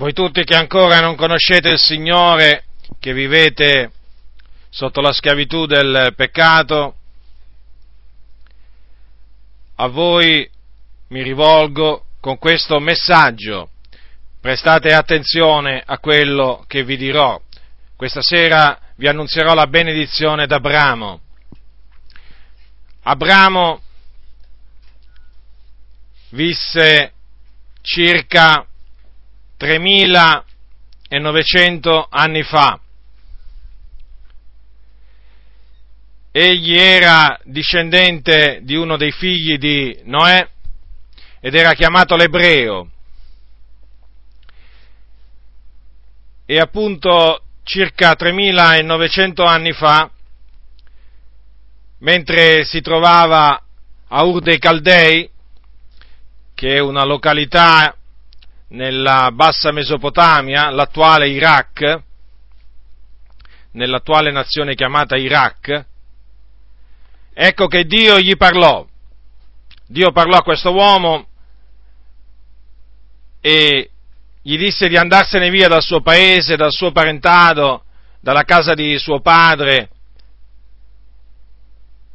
Voi tutti che ancora non conoscete il Signore, che vivete sotto la schiavitù del peccato, a voi mi rivolgo con questo messaggio. Prestate attenzione a quello che vi dirò. Questa sera vi annunzierò la benedizione d'Abramo. Abramo visse circa 3900 anni fa. Egli era discendente di uno dei figli di Noè ed era chiamato l'ebreo. E appunto circa 3900 anni fa, mentre si trovava a Ur dei Caldei, che è una località nella bassa Mesopotamia, l'attuale Iraq, nell'attuale nazione chiamata Iraq, ecco che Dio gli parlò. Dio parlò a questo uomo e gli disse di andarsene via dal suo paese, dal suo parentado, dalla casa di suo padre,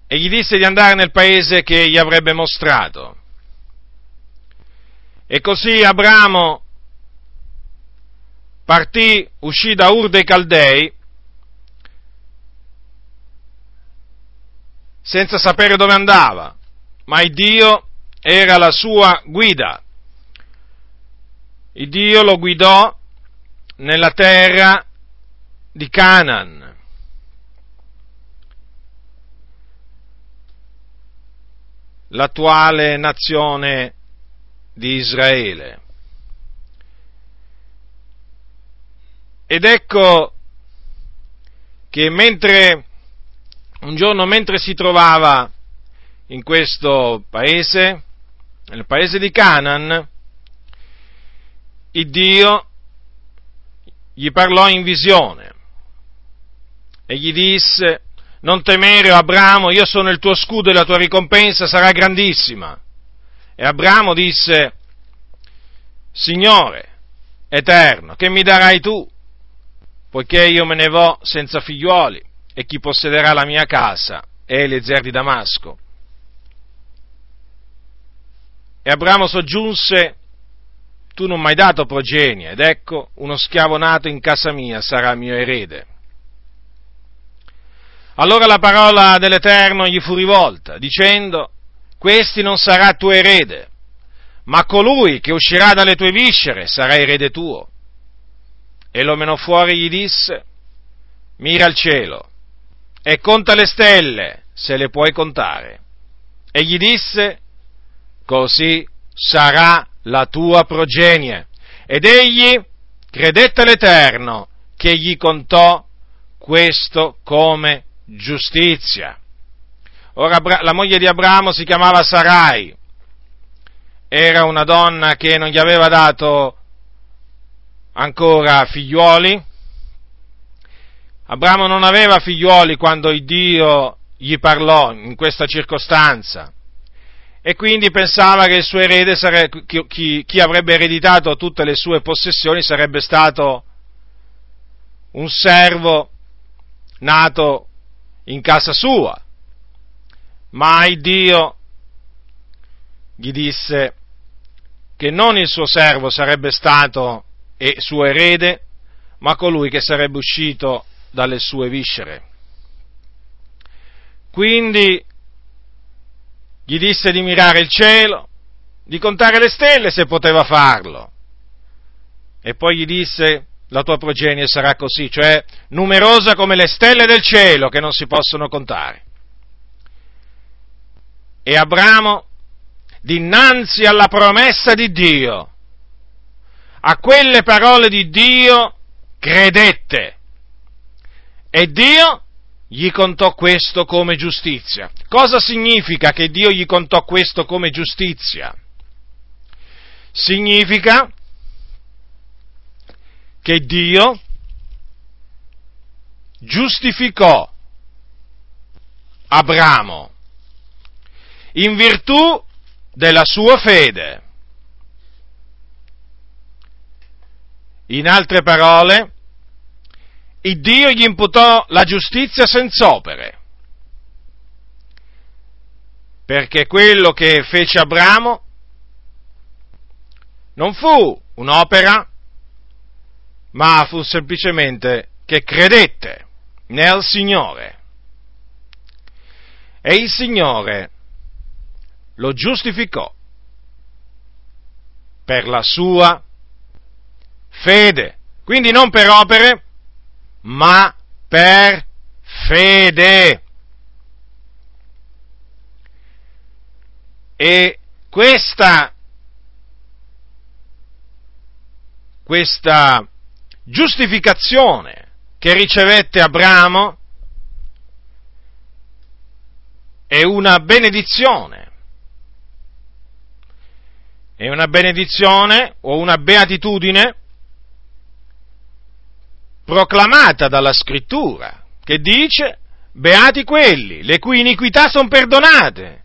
e gli disse di andare nel paese che gli avrebbe mostrato. E così Abramo partì, uscì da Ur dei Caldei, senza sapere dove andava, ma il Dio era la sua guida. Il Dio lo guidò nella terra di Canaan. l'attuale nazione di Israele. Ed ecco che mentre un giorno mentre si trovava in questo paese, nel paese di Canaan, il Dio gli parlò in visione e gli disse, non temere Abramo, io sono il tuo scudo e la tua ricompensa sarà grandissima. E Abramo disse, Signore, eterno, che mi darai tu? Poiché io me ne vo senza figliuoli, e chi possederà la mia casa è Eliezer di Damasco. E Abramo soggiunse, tu non mi hai dato progenie, ed ecco, uno schiavo nato in casa mia sarà mio erede. Allora la parola dell'Eterno gli fu rivolta, dicendo, questi non sarà tuo erede, ma colui che uscirà dalle tue viscere sarà erede tuo. E lo menò fuori gli disse, mira al cielo e conta le stelle, se le puoi contare. E gli disse, così sarà la tua progenie. Ed egli credette all'Eterno che gli contò questo come giustizia. Ora la moglie di Abramo si chiamava Sarai, era una donna che non gli aveva dato ancora figliuoli. Abramo non aveva figliuoli quando Dio gli parlò in questa circostanza. E quindi pensava che il suo erede, sarebbe, chi, chi avrebbe ereditato tutte le sue possessioni sarebbe stato un servo nato in casa sua mai Dio gli disse che non il suo servo sarebbe stato e suo erede, ma colui che sarebbe uscito dalle sue viscere. Quindi gli disse di mirare il cielo, di contare le stelle se poteva farlo. E poi gli disse la tua progenie sarà così, cioè numerosa come le stelle del cielo che non si possono contare. E Abramo, dinanzi alla promessa di Dio, a quelle parole di Dio, credette. E Dio gli contò questo come giustizia. Cosa significa che Dio gli contò questo come giustizia? Significa che Dio giustificò Abramo in virtù della sua fede. In altre parole, il Dio gli imputò la giustizia senza opere, perché quello che fece Abramo non fu un'opera, ma fu semplicemente che credette nel Signore. E il Signore lo giustificò per la sua fede. Quindi non per opere, ma per fede. E questa, questa giustificazione che ricevette Abramo è una benedizione. È una benedizione o una beatitudine proclamata dalla scrittura, che dice, beati quelli, le cui iniquità sono perdonate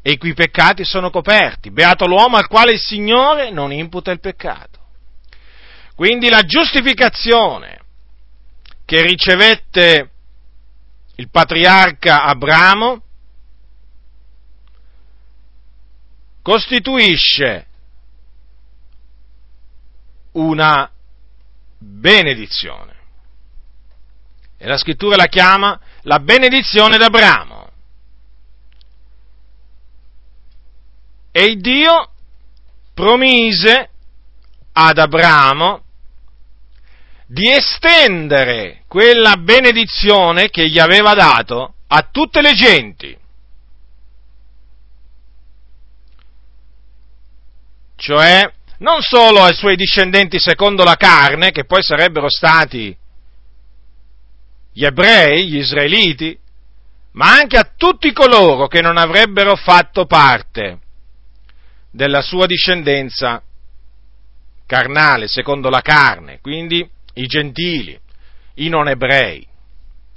e i cui peccati sono coperti, beato l'uomo al quale il Signore non imputa il peccato. Quindi la giustificazione che ricevette il patriarca Abramo costituisce una benedizione. E la scrittura la chiama la benedizione d'Abramo. E Dio promise ad Abramo di estendere quella benedizione che gli aveva dato a tutte le genti. Cioè, non solo ai suoi discendenti secondo la carne, che poi sarebbero stati gli ebrei, gli israeliti, ma anche a tutti coloro che non avrebbero fatto parte della sua discendenza carnale, secondo la carne, quindi i gentili, i non ebrei,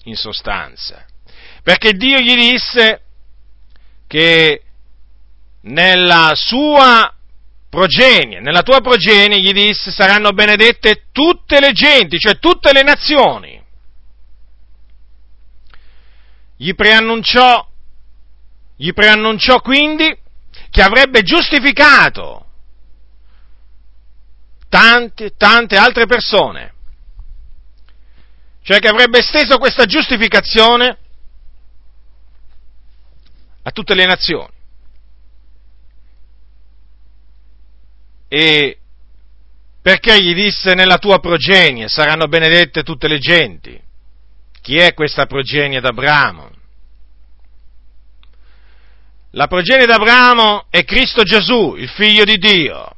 in sostanza. Perché Dio gli disse che nella sua progenie, nella tua progenie, gli disse, saranno benedette tutte le genti, cioè tutte le nazioni. Gli preannunciò, gli preannunciò quindi che avrebbe giustificato tante, tante altre persone, cioè che avrebbe esteso questa giustificazione a tutte le nazioni. E perché gli disse nella tua progenie saranno benedette tutte le genti? Chi è questa progenie d'Abramo? La progenie d'Abramo è Cristo Gesù, il figlio di Dio,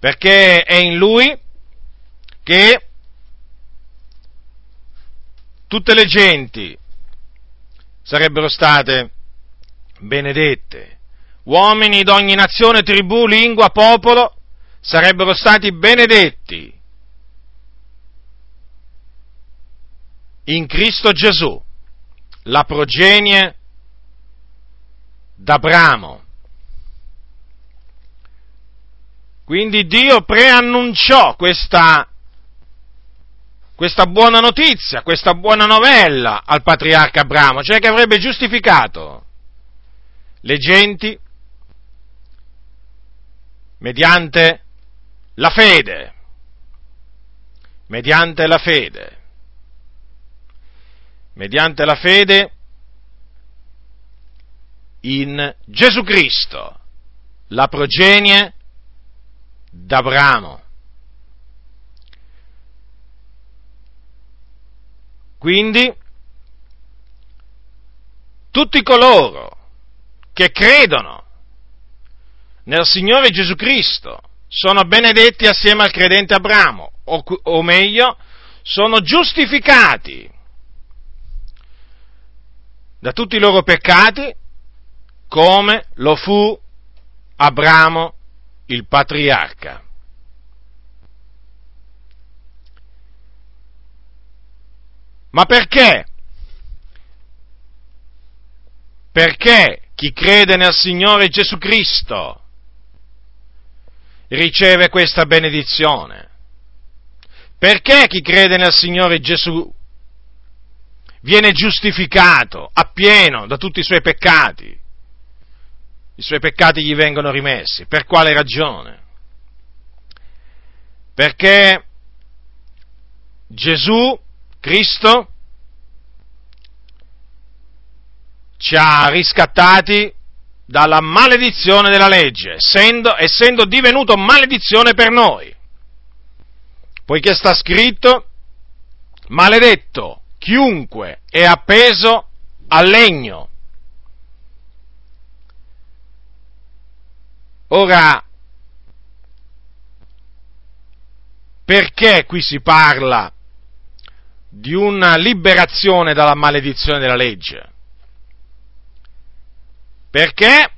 perché è in lui che tutte le genti sarebbero state benedette uomini d'ogni nazione, tribù, lingua, popolo, sarebbero stati benedetti in Cristo Gesù, la progenie d'Abramo. Quindi Dio preannunciò questa, questa buona notizia, questa buona novella al patriarca Abramo, cioè che avrebbe giustificato le genti mediante la fede, mediante la fede, mediante la fede in Gesù Cristo, la progenie d'Abramo. Quindi, tutti coloro che credono nel Signore Gesù Cristo, sono benedetti assieme al credente Abramo, o, o meglio, sono giustificati da tutti i loro peccati come lo fu Abramo il patriarca. Ma perché? Perché chi crede nel Signore Gesù Cristo riceve questa benedizione? Perché chi crede nel Signore Gesù viene giustificato appieno da tutti i suoi peccati? I suoi peccati gli vengono rimessi. Per quale ragione? Perché Gesù, Cristo, ci ha riscattati dalla maledizione della legge, essendo, essendo divenuto maledizione per noi. Poiché sta scritto, maledetto chiunque è appeso al legno. Ora, perché qui si parla di una liberazione dalla maledizione della legge? Perché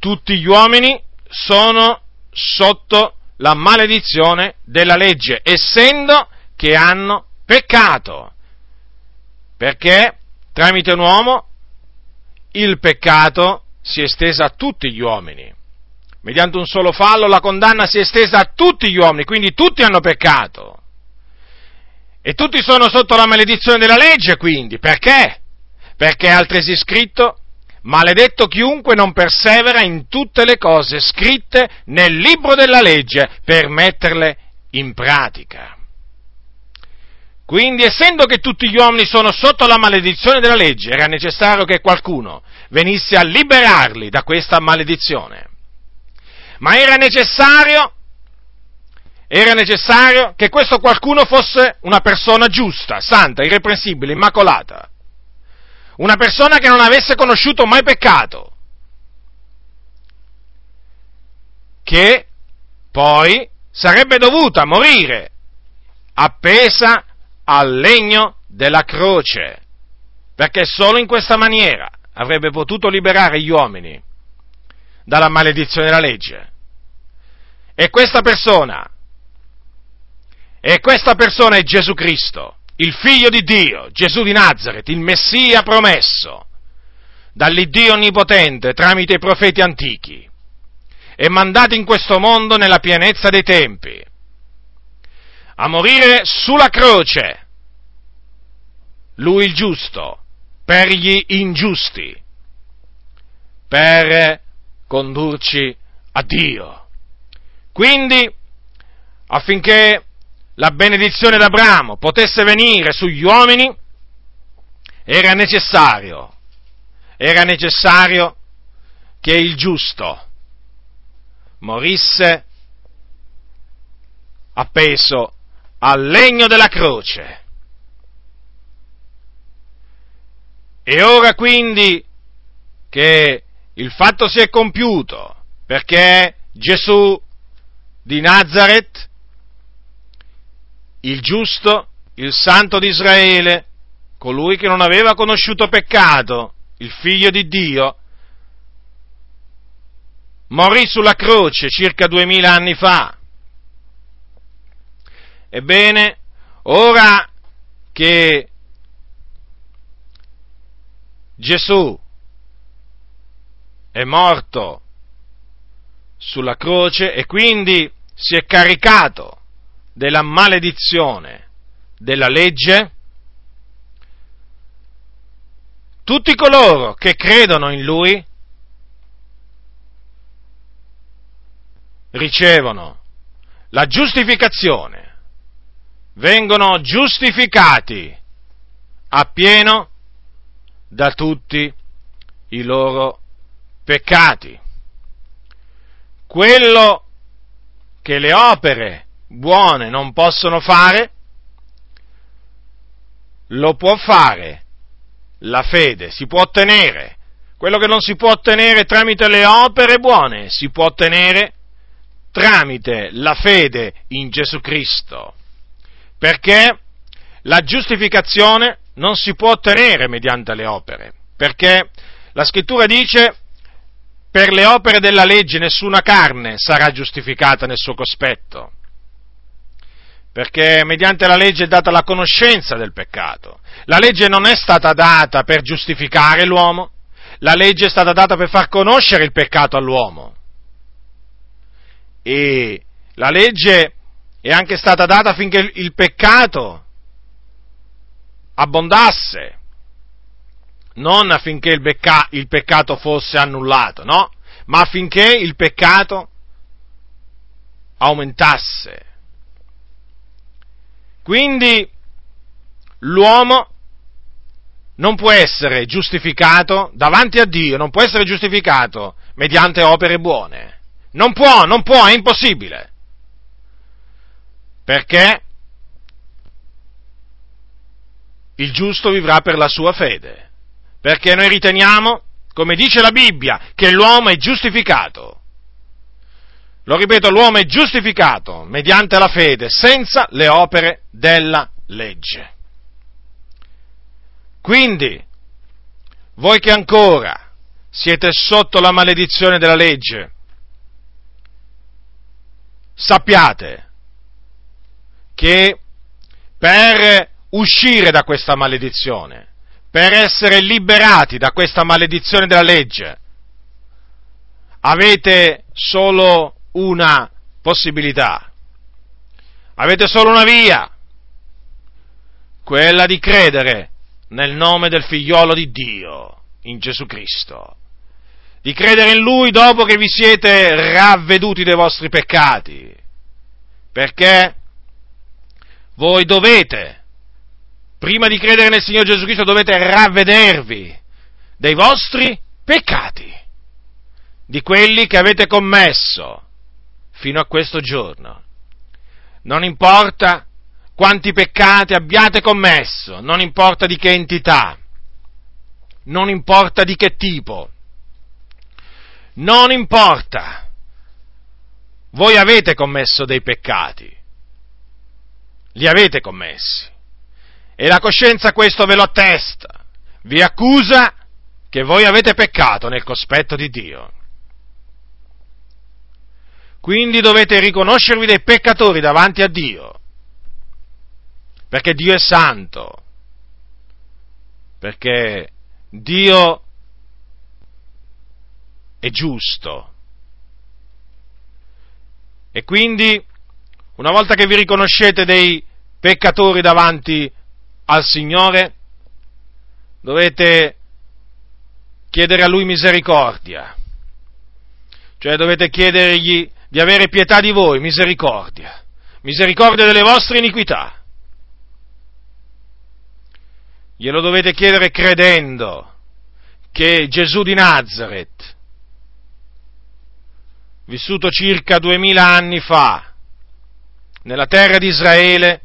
tutti gli uomini sono sotto la maledizione della legge, essendo che hanno peccato. Perché tramite un uomo il peccato si è estesa a tutti gli uomini. Mediante un solo fallo la condanna si è estesa a tutti gli uomini, quindi tutti hanno peccato. E tutti sono sotto la maledizione della legge, quindi. Perché? Perché è altresì scritto Maledetto chiunque non persevera in tutte le cose scritte nel libro della legge per metterle in pratica. Quindi, essendo che tutti gli uomini sono sotto la maledizione della legge, era necessario che qualcuno venisse a liberarli da questa maledizione. Ma era necessario, era necessario che questo qualcuno fosse una persona giusta, santa, irreprensibile, immacolata una persona che non avesse conosciuto mai peccato, che poi sarebbe dovuta morire appesa al legno della croce, perché solo in questa maniera avrebbe potuto liberare gli uomini dalla maledizione della legge. E questa persona, e questa persona è Gesù Cristo il figlio di Dio, Gesù di Nazareth, il Messia promesso dall'Iddio Onnipotente tramite i profeti antichi, è mandato in questo mondo nella pienezza dei tempi, a morire sulla croce, lui il giusto, per gli ingiusti, per condurci a Dio. Quindi, affinché la benedizione d'Abramo potesse venire sugli uomini, era necessario, era necessario che il giusto morisse appeso al legno della croce. E ora quindi che il fatto si è compiuto, perché Gesù di Nazareth il giusto, il santo di Israele, colui che non aveva conosciuto peccato, il figlio di Dio, morì sulla croce circa duemila anni fa. Ebbene, ora che Gesù è morto sulla croce e quindi si è caricato della maledizione della legge, tutti coloro che credono in Lui ricevono la giustificazione, vengono giustificati appieno da tutti i loro peccati. Quello che le opere buone non possono fare, lo può fare la fede, si può ottenere. Quello che non si può ottenere tramite le opere buone, si può ottenere tramite la fede in Gesù Cristo. Perché la giustificazione non si può ottenere mediante le opere, perché la scrittura dice per le opere della legge nessuna carne sarà giustificata nel suo cospetto perché mediante la legge è data la conoscenza del peccato. La legge non è stata data per giustificare l'uomo, la legge è stata data per far conoscere il peccato all'uomo. E la legge è anche stata data affinché il peccato abbondasse, non affinché il, becca, il peccato fosse annullato, no? Ma affinché il peccato aumentasse. Quindi l'uomo non può essere giustificato davanti a Dio, non può essere giustificato mediante opere buone. Non può, non può, è impossibile. Perché il giusto vivrà per la sua fede. Perché noi riteniamo, come dice la Bibbia, che l'uomo è giustificato. Lo ripeto, l'uomo è giustificato mediante la fede, senza le opere della legge. Quindi, voi che ancora siete sotto la maledizione della legge, sappiate che per uscire da questa maledizione, per essere liberati da questa maledizione della legge, avete solo una possibilità, avete solo una via, quella di credere nel nome del figliolo di Dio, in Gesù Cristo. Di credere in Lui dopo che vi siete ravveduti dei vostri peccati. Perché voi dovete, prima di credere nel Signore Gesù Cristo, dovete ravvedervi dei vostri peccati, di quelli che avete commesso fino a questo giorno. Non importa quanti peccati abbiate commesso, non importa di che entità, non importa di che tipo, non importa. Voi avete commesso dei peccati, li avete commessi, e la coscienza questo ve lo attesta, vi accusa che voi avete peccato nel cospetto di Dio. Quindi dovete riconoscervi dei peccatori davanti a Dio. Perché Dio è santo, perché Dio è giusto. E quindi, una volta che vi riconoscete dei peccatori davanti al Signore, dovete chiedere a Lui misericordia, cioè dovete chiedergli di avere pietà di voi, misericordia, misericordia delle vostre iniquità. Glielo dovete chiedere credendo che Gesù di Nazareth, vissuto circa duemila anni fa nella terra di Israele,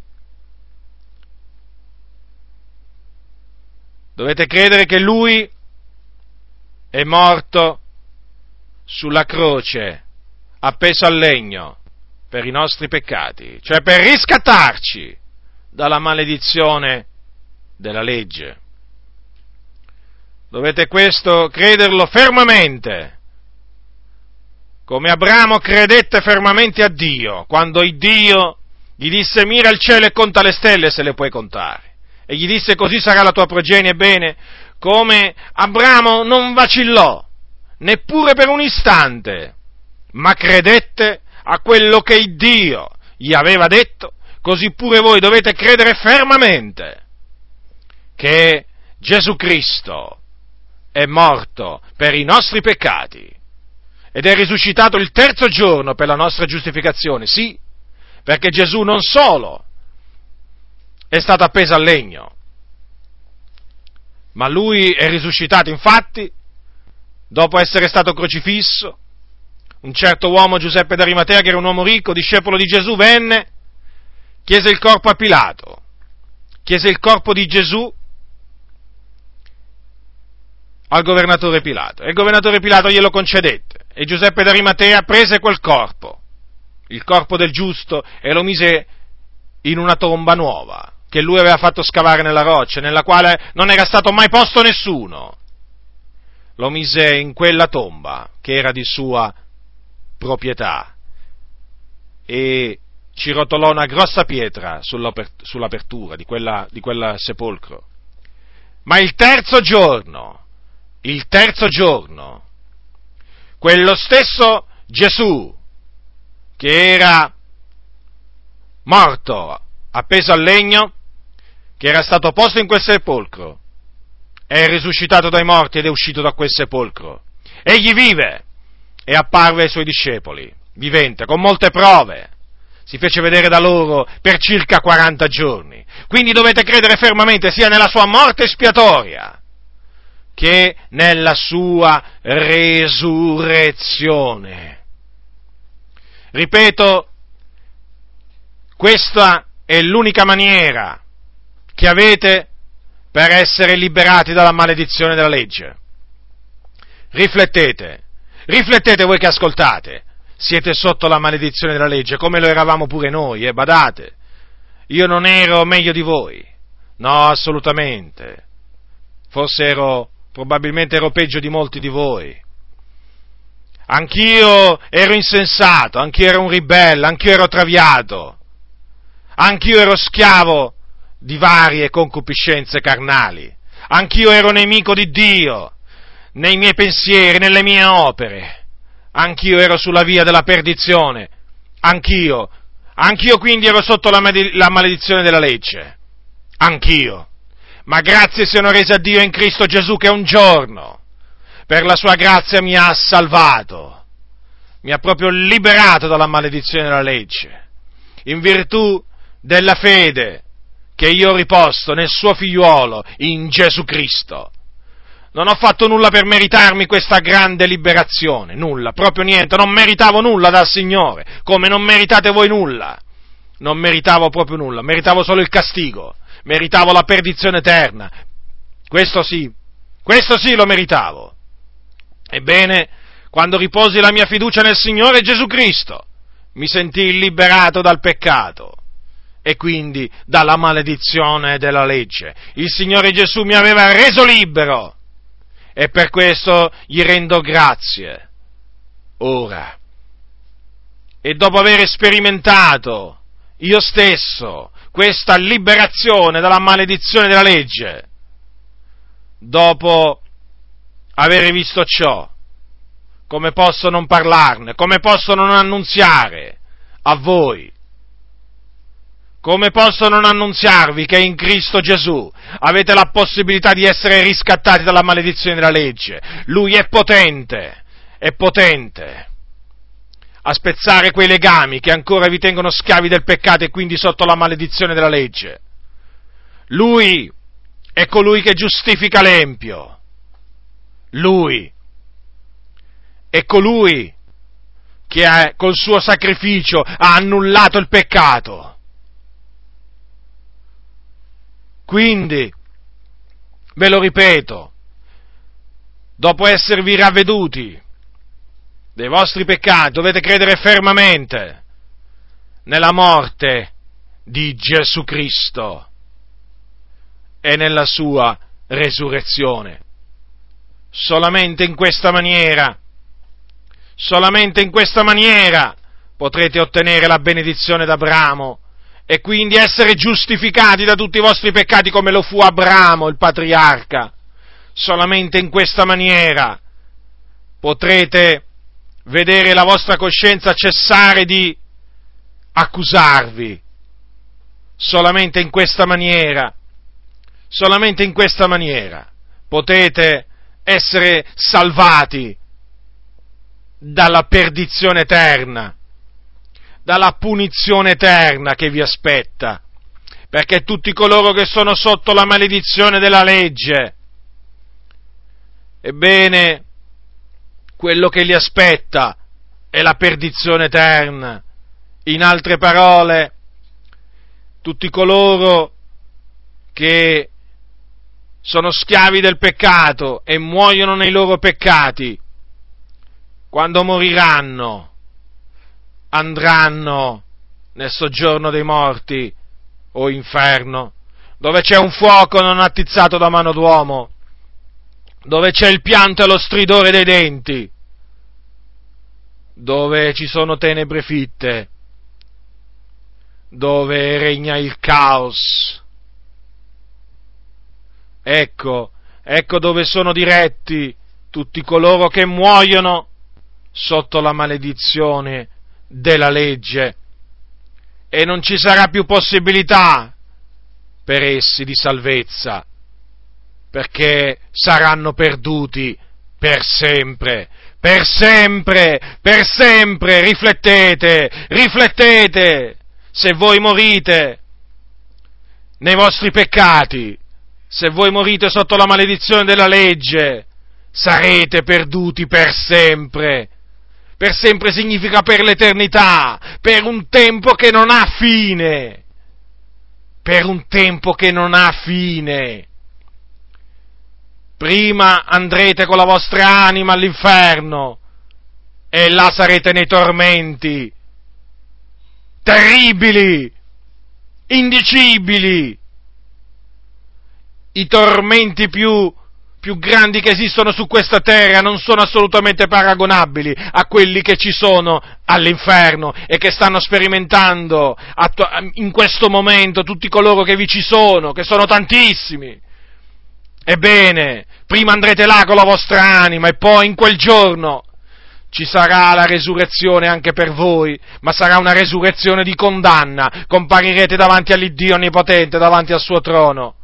dovete credere che lui è morto sulla croce, appeso al legno, per i nostri peccati, cioè per riscattarci dalla maledizione della legge. Dovete questo crederlo fermamente, come Abramo credette fermamente a Dio, quando il Dio gli disse mira il cielo e conta le stelle se le puoi contare. E gli disse così sarà la tua progenie, bene, come Abramo non vacillò, neppure per un istante, ma credette a quello che Dio gli aveva detto, così pure voi dovete credere fermamente che Gesù Cristo è morto per i nostri peccati ed è risuscitato il terzo giorno per la nostra giustificazione, sì, perché Gesù non solo è stato appeso al legno, ma lui è risuscitato infatti dopo essere stato crocifisso. Un certo uomo, Giuseppe d'Arimatea, che era un uomo ricco, discepolo di Gesù, venne, chiese il corpo a Pilato, chiese il corpo di Gesù al governatore Pilato. E il governatore Pilato glielo concedette. E Giuseppe d'Arimatea prese quel corpo, il corpo del giusto, e lo mise in una tomba nuova, che lui aveva fatto scavare nella roccia, nella quale non era stato mai posto nessuno. Lo mise in quella tomba, che era di sua proprietà, e ci rotolò una grossa pietra sull'apertura di quella, di quella sepolcro. Ma il terzo giorno, il terzo giorno, quello stesso Gesù che era morto, appeso al legno, che era stato posto in quel sepolcro, è risuscitato dai morti ed è uscito da quel sepolcro. Egli vive e apparve ai suoi discepoli, vivente, con molte prove. Si fece vedere da loro per circa 40 giorni. Quindi dovete credere fermamente sia nella sua morte espiatoria che nella sua resurrezione. Ripeto, questa è l'unica maniera che avete per essere liberati dalla maledizione della legge. Riflettete, riflettete voi che ascoltate, siete sotto la maledizione della legge, come lo eravamo pure noi, e eh, badate. Io non ero meglio di voi, no, assolutamente. Forse ero, probabilmente ero peggio di molti di voi. Anch'io ero insensato, anch'io ero un ribelle, anch'io ero traviato, anch'io ero schiavo di varie concupiscenze carnali, anch'io ero nemico di Dio, nei miei pensieri, nelle mie opere, anch'io ero sulla via della perdizione, anch'io, anch'io quindi ero sotto la, maledizione della legge, anch'io, ma grazie siano rese a Dio in Cristo Gesù che un giorno, per la sua grazia mi ha salvato, mi ha proprio liberato dalla maledizione della legge, in virtù della fede che io ho riposto nel suo figliuolo, in Gesù Cristo. Non ho fatto nulla per meritarmi questa grande liberazione, nulla, proprio niente, non meritavo nulla dal Signore, come non meritate voi nulla. Non meritavo proprio nulla, meritavo solo il castigo, meritavo la perdizione eterna. Questo sì, questo sì lo meritavo. Ebbene, quando riposi la mia fiducia nel Signore Gesù Cristo, mi sentii liberato dal peccato e quindi dalla maledizione della legge. Il Signore Gesù mi aveva reso libero e per questo gli rendo grazie. Ora, e dopo aver sperimentato io stesso questa liberazione dalla maledizione della legge, dopo avere visto ciò? Come posso non parlarne? Come posso non annunziare a voi? Come posso non annunziarvi che in Cristo Gesù avete la possibilità di essere riscattati dalla maledizione della legge? Lui è potente, è potente a spezzare quei legami che ancora vi tengono schiavi del peccato e quindi sotto la maledizione della legge. Lui è colui che giustifica l'empio. Lui è colui che ha, col suo sacrificio ha annullato il peccato. Quindi, ve lo ripeto, dopo esservi ravveduti dei vostri peccati, dovete credere fermamente nella morte di Gesù Cristo e nella sua resurrezione. Solamente in questa maniera, solamente in questa maniera potrete ottenere la benedizione d'Abramo e quindi essere giustificati da tutti i vostri peccati come lo fu Abramo, il patriarca. Solamente in questa maniera potrete vedere la vostra coscienza cessare di accusarvi. Solamente in questa maniera, solamente in questa maniera potete essere salvati dalla perdizione eterna, dalla punizione eterna che vi aspetta, perché tutti coloro che sono sotto la maledizione della legge, ebbene, quello che li aspetta è la perdizione eterna. In altre parole, tutti coloro che sono schiavi del peccato e muoiono nei loro peccati, quando moriranno, andranno nel soggiorno dei morti o inferno, dove c'è un fuoco non attizzato da mano d'uomo, dove c'è il pianto e lo stridore dei denti, dove ci sono tenebre fitte, dove regna il caos. Ecco, ecco dove sono diretti tutti coloro che muoiono sotto la maledizione della legge e non ci sarà più possibilità per essi di salvezza, perché saranno perduti per sempre, per sempre, per sempre, riflettete, riflettete, se voi morite nei vostri peccati, se voi morite sotto la maledizione della legge, sarete perduti per sempre. Per sempre significa per l'eternità, per un tempo che non ha fine. Per un tempo che non ha fine. Prima andrete con la vostra anima all'inferno e là sarete nei tormenti terribili, indicibili, i tormenti più, più grandi che esistono su questa terra non sono assolutamente paragonabili a quelli che ci sono all'inferno e che stanno sperimentando in questo momento tutti coloro che vi ci sono, che sono tantissimi. Ebbene, prima andrete là con la vostra anima e poi in quel giorno ci sarà la resurrezione anche per voi, ma sarà una resurrezione di condanna, comparirete davanti all'Iddio Onnipotente, davanti al suo trono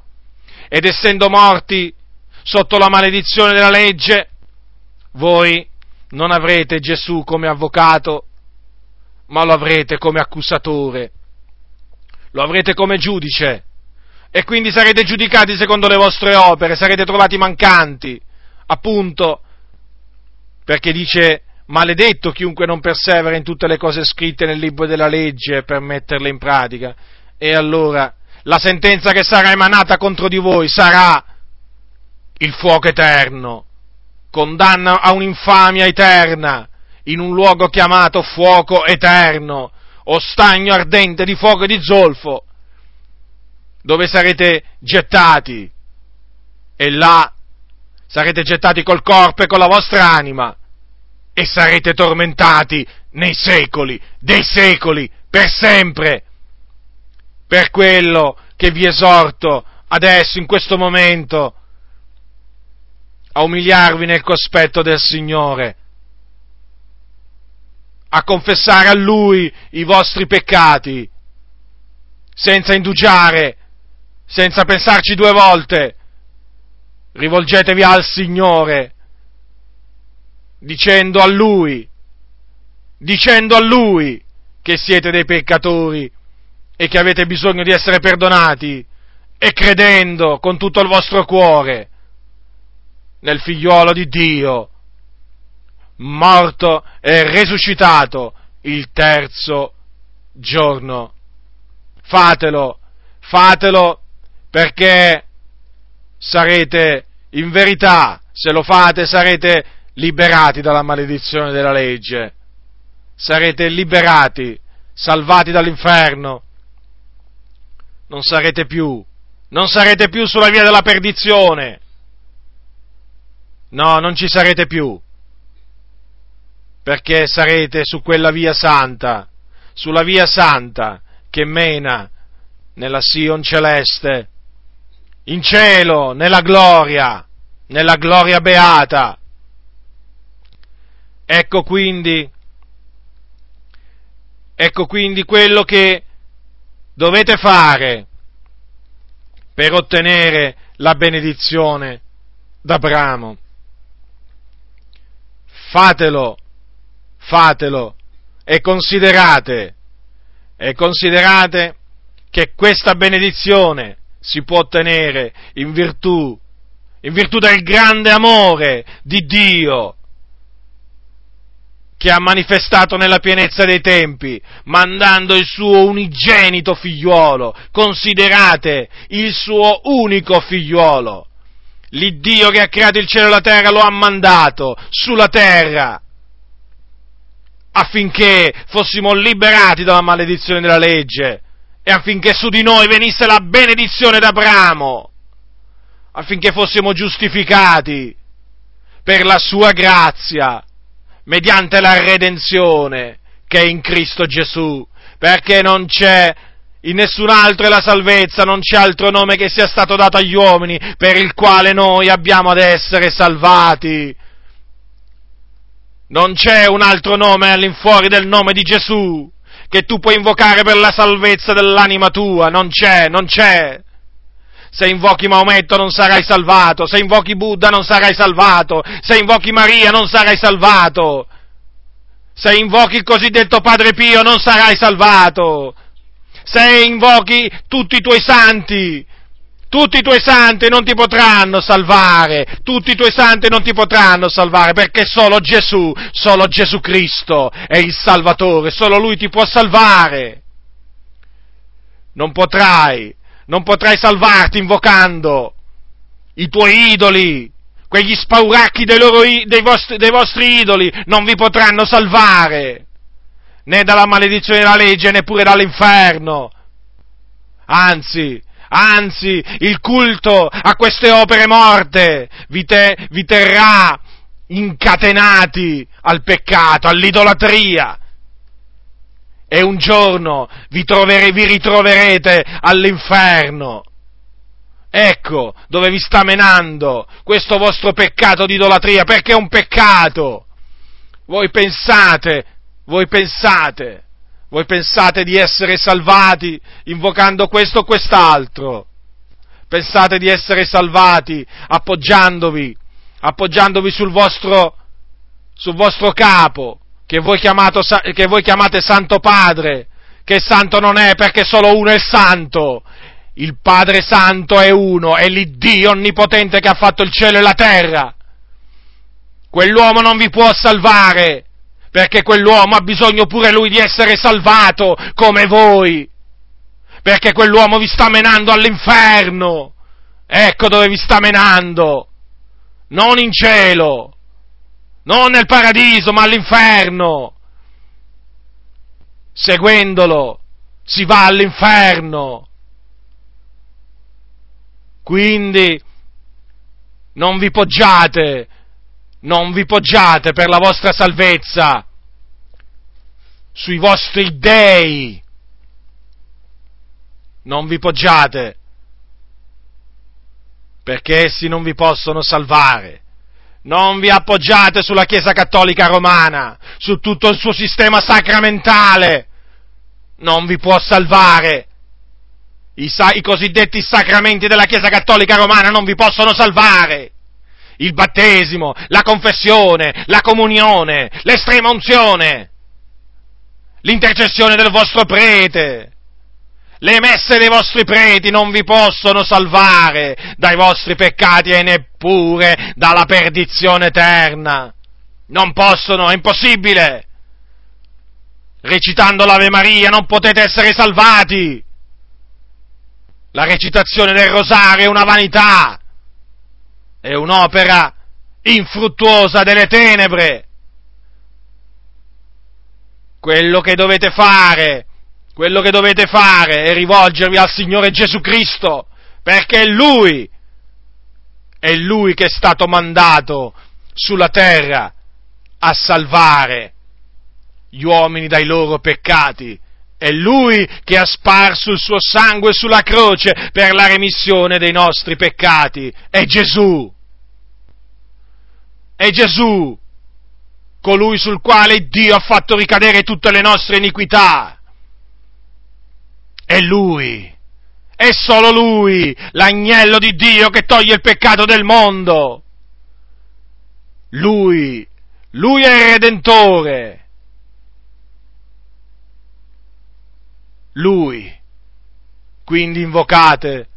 ed essendo morti sotto la maledizione della legge, voi non avrete Gesù come avvocato, ma lo avrete come accusatore, lo avrete come giudice. E quindi sarete giudicati secondo le vostre opere, sarete trovati mancanti, appunto, perché dice maledetto chiunque non persevera in tutte le cose scritte nel libro della legge per metterle in pratica. E allora la sentenza che sarà emanata contro di voi sarà il fuoco eterno, condanna a un'infamia eterna, in un luogo chiamato fuoco eterno, o stagno ardente di fuoco e di zolfo, dove sarete gettati, e là sarete gettati col corpo e con la vostra anima, e sarete tormentati nei secoli dei secoli, per sempre. Per quello che vi esorto adesso, in questo momento, a umiliarvi nel cospetto del Signore, a confessare a Lui i vostri peccati, senza indugiare, senza pensarci due volte, rivolgetevi al Signore, dicendo a Lui, dicendo a Lui che siete dei peccatori e che avete bisogno di essere perdonati e credendo con tutto il vostro cuore nel figliuolo di Dio, morto e risuscitato il terzo giorno. Fatelo, fatelo perché sarete in verità, se lo fate, sarete liberati dalla maledizione della legge, sarete liberati, salvati dall'inferno non sarete più, non sarete più sulla via della perdizione. No, non ci sarete più, perché sarete su quella via santa, sulla via santa che mena nella Sion celeste, in cielo, nella gloria, nella gloria beata. Ecco quindi, ecco quindi quello che dovete fare per ottenere la benedizione d'Abramo. Fatelo, fatelo e considerate, e considerate che questa benedizione si può ottenere in virtù, in virtù del grande amore di Dio che ha manifestato nella pienezza dei tempi, mandando il suo unigenito figliuolo. Considerate il suo unico figliuolo. L'Iddio che ha creato il cielo e la terra lo ha mandato sulla terra affinché fossimo liberati dalla maledizione della legge e affinché su di noi venisse la benedizione d'Abramo, affinché fossimo giustificati per la sua grazia mediante la redenzione che è in Cristo Gesù, perché non c'è in nessun altro è la salvezza, non c'è altro nome che sia stato dato agli uomini per il quale noi abbiamo ad essere salvati. Non c'è un altro nome all'infuori del nome di Gesù che tu puoi invocare per la salvezza dell'anima tua. Non c'è, non c'è. Se invochi Maometto non sarai salvato, se invochi Buddha non sarai salvato, se invochi Maria non sarai salvato, se invochi il cosiddetto Padre Pio non sarai salvato, se invochi tutti i tuoi santi tutti i tuoi santi non ti potranno salvare, tutti i tuoi santi non ti potranno salvare, perché solo Gesù, solo Gesù Cristo è il Salvatore, solo Lui ti può salvare. Non potrai, non potrai salvarti invocando i tuoi idoli, quegli spauracchi dei, loro, dei, vostri, dei vostri idoli, non vi potranno salvare, né dalla maledizione della legge, neppure dall'inferno. Anzi, anzi il culto a queste opere morte vi, te, vi terrà incatenati al peccato, all'idolatria. E un giorno vi, trovere, vi ritroverete all'inferno. Ecco dove vi sta menando questo vostro peccato di idolatria, perché è un peccato. Voi pensate, voi pensate voi pensate di essere salvati invocando questo o quest'altro? Pensate di essere salvati appoggiandovi, appoggiandovi sul vostro, sul vostro capo, che voi, chiamato, che voi chiamate Santo Padre, che santo non è perché solo uno è santo. Il Padre Santo è uno, è l'Iddio onnipotente che ha fatto il cielo e la terra. Quell'uomo non vi può salvare, perché quell'uomo ha bisogno pure lui di essere salvato come voi, perché quell'uomo vi sta menando all'inferno, ecco dove vi sta menando, non in cielo, non nel paradiso, ma all'inferno. Seguendolo si va all'inferno. Quindi non vi poggiate. Non vi poggiate per la vostra salvezza sui vostri dei, non vi poggiate perché essi non vi possono salvare. Non vi appoggiate sulla Chiesa Cattolica Romana, su tutto il suo sistema sacramentale. Non vi può salvare. I, sa- I, cosiddetti sacramenti della Chiesa Cattolica Romana non vi possono salvare il battesimo, la confessione, la comunione, l'estrema unzione, l'intercessione del vostro prete. Le messe dei vostri preti non vi possono salvare dai vostri peccati e neppure dalla perdizione eterna. Non possono, è impossibile. Recitando l'Ave Maria non potete essere salvati. La recitazione del rosario è una vanità è un'opera infruttuosa delle tenebre. Quello che dovete fare, quello che dovete fare è rivolgervi al Signore Gesù Cristo, perché è Lui, è Lui che è stato mandato sulla terra a salvare gli uomini dai loro peccati. È Lui che ha sparso il suo sangue sulla croce per la remissione dei nostri peccati. È Gesù. È Gesù, colui sul quale Dio ha fatto ricadere tutte le nostre iniquità. È Lui, è solo Lui, l'agnello di Dio che toglie il peccato del mondo. Lui, Lui è il Redentore. Lui. Quindi invocate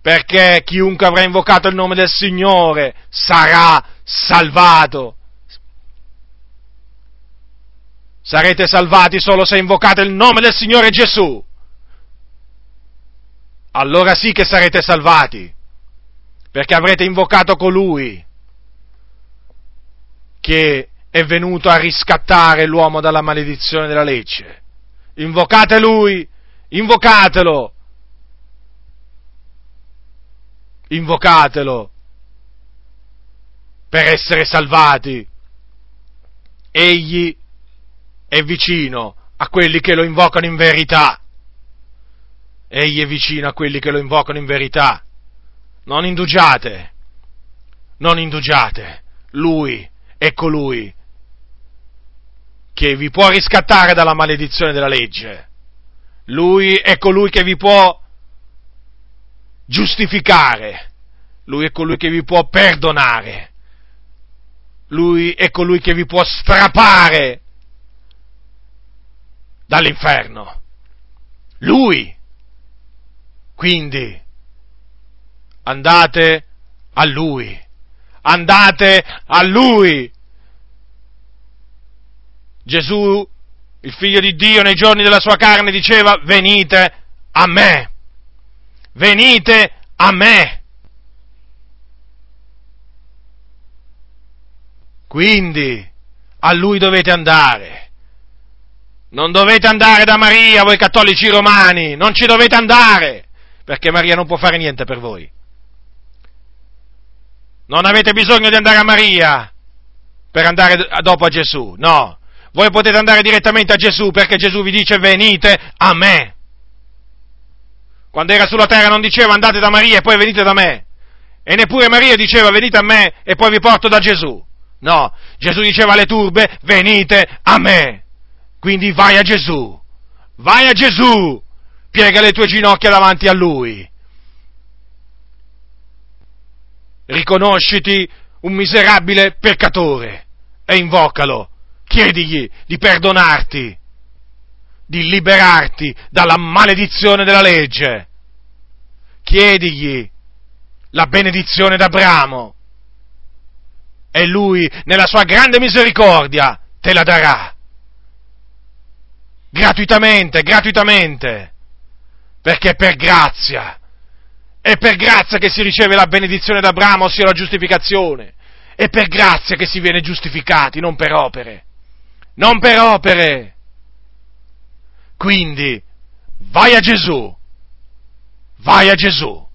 perché chiunque avrà invocato il nome del Signore sarà salvato. Sarete salvati solo se invocate il nome del Signore Gesù. Allora sì che sarete salvati, perché avrete invocato colui che è venuto a riscattare l'uomo dalla maledizione della legge. Invocate lui, invocatelo, invocatelo per essere salvati. Egli è vicino a quelli che lo invocano in verità. Egli è vicino a quelli che lo invocano in verità. Non indugiate, non indugiate. Lui è colui che vi può riscattare dalla maledizione della legge. Lui è colui che vi può giustificare. Lui è colui che vi può perdonare. Lui è colui che vi può strapare dall'inferno. Lui. Quindi andate a Lui. Andate a Lui. Gesù, il figlio di Dio, nei giorni della sua carne diceva, venite a me. Venite a me. Quindi a lui dovete andare. Non dovete andare da Maria, voi cattolici romani, non ci dovete andare, perché Maria non può fare niente per voi. Non avete bisogno di andare a Maria per andare dopo a Gesù, no. Voi potete andare direttamente a Gesù perché Gesù vi dice venite a me. Quando era sulla terra non diceva andate da Maria e poi venite da me. E neppure Maria diceva venite a me e poi vi porto da Gesù. No, Gesù diceva alle turbe, venite a me. Quindi vai a Gesù, vai a Gesù, piega le tue ginocchia davanti a Lui. Riconosciti un miserabile peccatore e invocalo, chiedigli di perdonarti, di liberarti dalla maledizione della legge. Chiedigli la benedizione d'Abramo e lui nella sua grande misericordia te la darà. Gratuitamente, gratuitamente, perché per grazia, è per grazia che si riceve la benedizione d'Abramo, ossia la giustificazione, è per grazia che si viene giustificati, non per opere, non per opere. Quindi, vai a Gesù, vai a Gesù